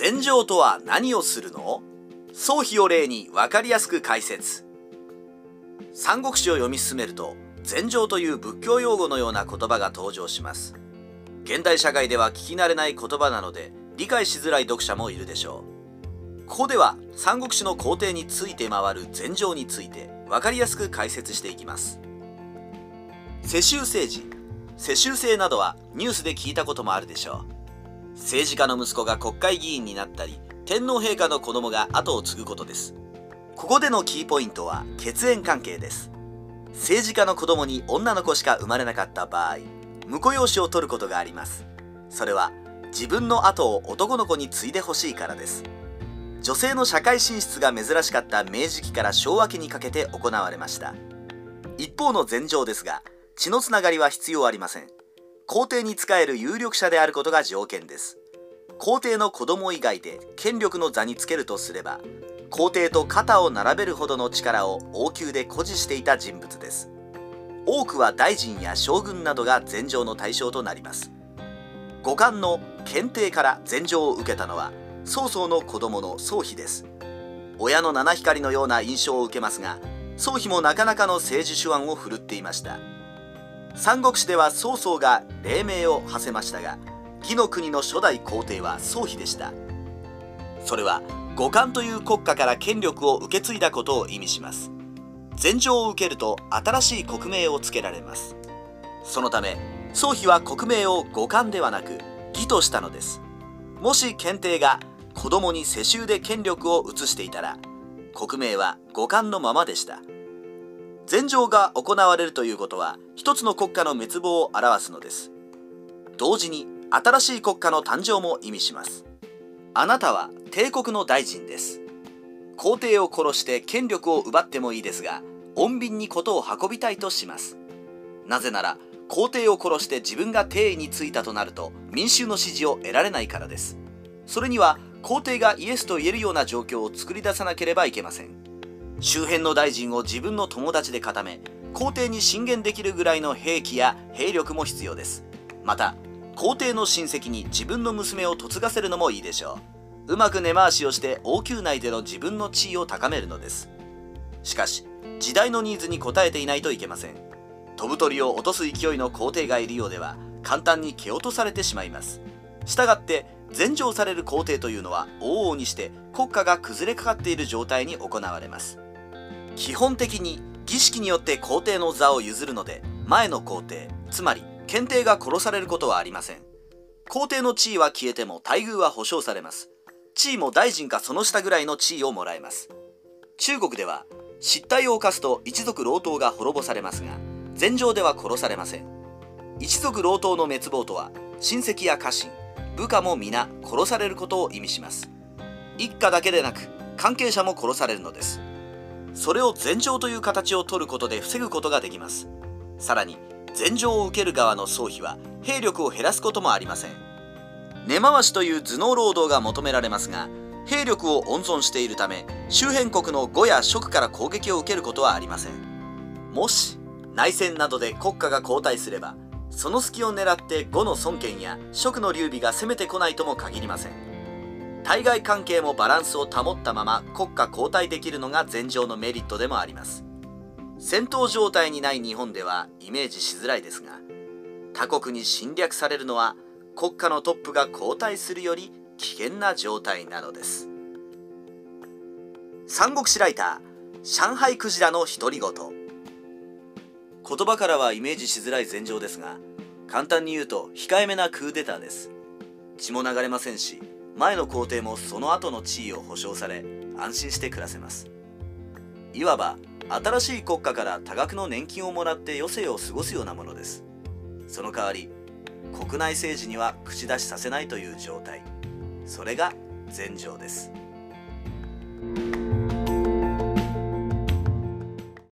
禅情とは何をするの？宗妃を例に分かりやすく解説。三国志を読み進めると禅情という仏教用語のような言葉が登場します。現代社会では聞き慣れない言葉なので理解しづらい読者もいるでしょう。ここでは三国志の皇帝について回る禅情について分かりやすく解説していきます。世襲政治。世襲制などはニュースで聞いたこともあるでしょう。政治家の息子が国会議員になったり天皇陛下の子供が後を継ぐことです。ここでのキーポイントは血縁関係です。政治家の子供に女の子しか生まれなかった場合婿養子を取ることがあります。それは自分の後を男の子に継いでほしいからです。女性の社会進出が珍しかった明治期から昭和期にかけて行われました。一方の禅情ですが血のつながりは必要ありません。皇帝に仕える有力者であることが条件です。皇帝の子供以外で権力の座につけるとすれば皇帝と肩を並べるほどの力を王宮で誇示していた人物です。多くは大臣や将軍などが禅情の対象となります。五冠の検定から禅情を受けたのは曹操の子供の宗妃です。親の七光のような印象を受けますが宗妃もなかなかの政治手腕を振るっていました。三国志では曹操が黎明を馳せましたが義の国の初代皇帝は宗妃でした。それは五冠という国家から権力を受け継いだことを意味します。禅情を受けると新しい国名を付けられます。そのため宗妃は国名を五冠ではなく義としたのです。もし検定が子供に世襲で権力を移していたら国名は五冠のままでした。禅情が行われるということは一つの国家の滅亡を表すのです。同時に新しい国家の誕生も意味します。あなたは帝国の大臣です。皇帝を殺して権力を奪ってもいいですが穏便に事を運びたいとします。なぜなら皇帝を殺して自分が帝位に就いたとなると民衆の支持を得られないからです。それには皇帝がイエスと言えるような状況を作り出さなければいけません。周辺の大臣を自分の友達で固め皇帝に進言できるぐらいの兵器や兵力も必要です。また皇帝の親戚に自分の娘を嫁がせるのもいいでしょう。うまく根回しをして王宮内での自分の地位を高めるのです。しかし時代のニーズに応えていないといけません。飛ぶ鳥を落とす勢いの皇帝がいるようでは簡単に蹴落とされてしまいます。したがって禅譲される皇帝というのは往々にして国家が崩れかかっている状態に行われます。基本的に儀式によって皇帝の座を譲るので前の皇帝つまり検定が殺されることはありません。皇帝の地位は消えても待遇は保証されます。地位も大臣かその下ぐらいの地位をもらえます。中国では失態を犯すと一族老頭が滅ぼされますが禅情では殺されません。一族老頭の滅亡とは親戚や家臣部下も皆殺されることを意味します。一家だけでなく関係者も殺されるのです。それを禅情という形を取ることで防ぐことができます。さらに禅情を受ける側の総費は兵力を減らすこともありません。根回しという頭脳労働が求められますが兵力を温存しているため周辺国の呉や蜀から攻撃を受けることはありません。もし内戦などで国家が後退すればその隙を狙って呉の孫権や蜀の劉備が攻めてこないとも限りません。対外関係もバランスを保ったまま国家交代できるのが禅情のメリットでもあります。戦闘状態にない日本ではイメージしづらいですが他国に侵略されるのは国家のトップが交代するより危険な状態なのです。三国志ライター上海クジラの独り言。言葉からはイメージしづらい前情ですが簡単に言うと控えめなクーデターです。血も流れませんし前の皇帝もその後の地位を保障され安心して暮らせます。いわば新しい国家から多額の年金をもらって余生を過ごすようなものです。その代わり国内政治には口出しさせないという状態。それが禅情です。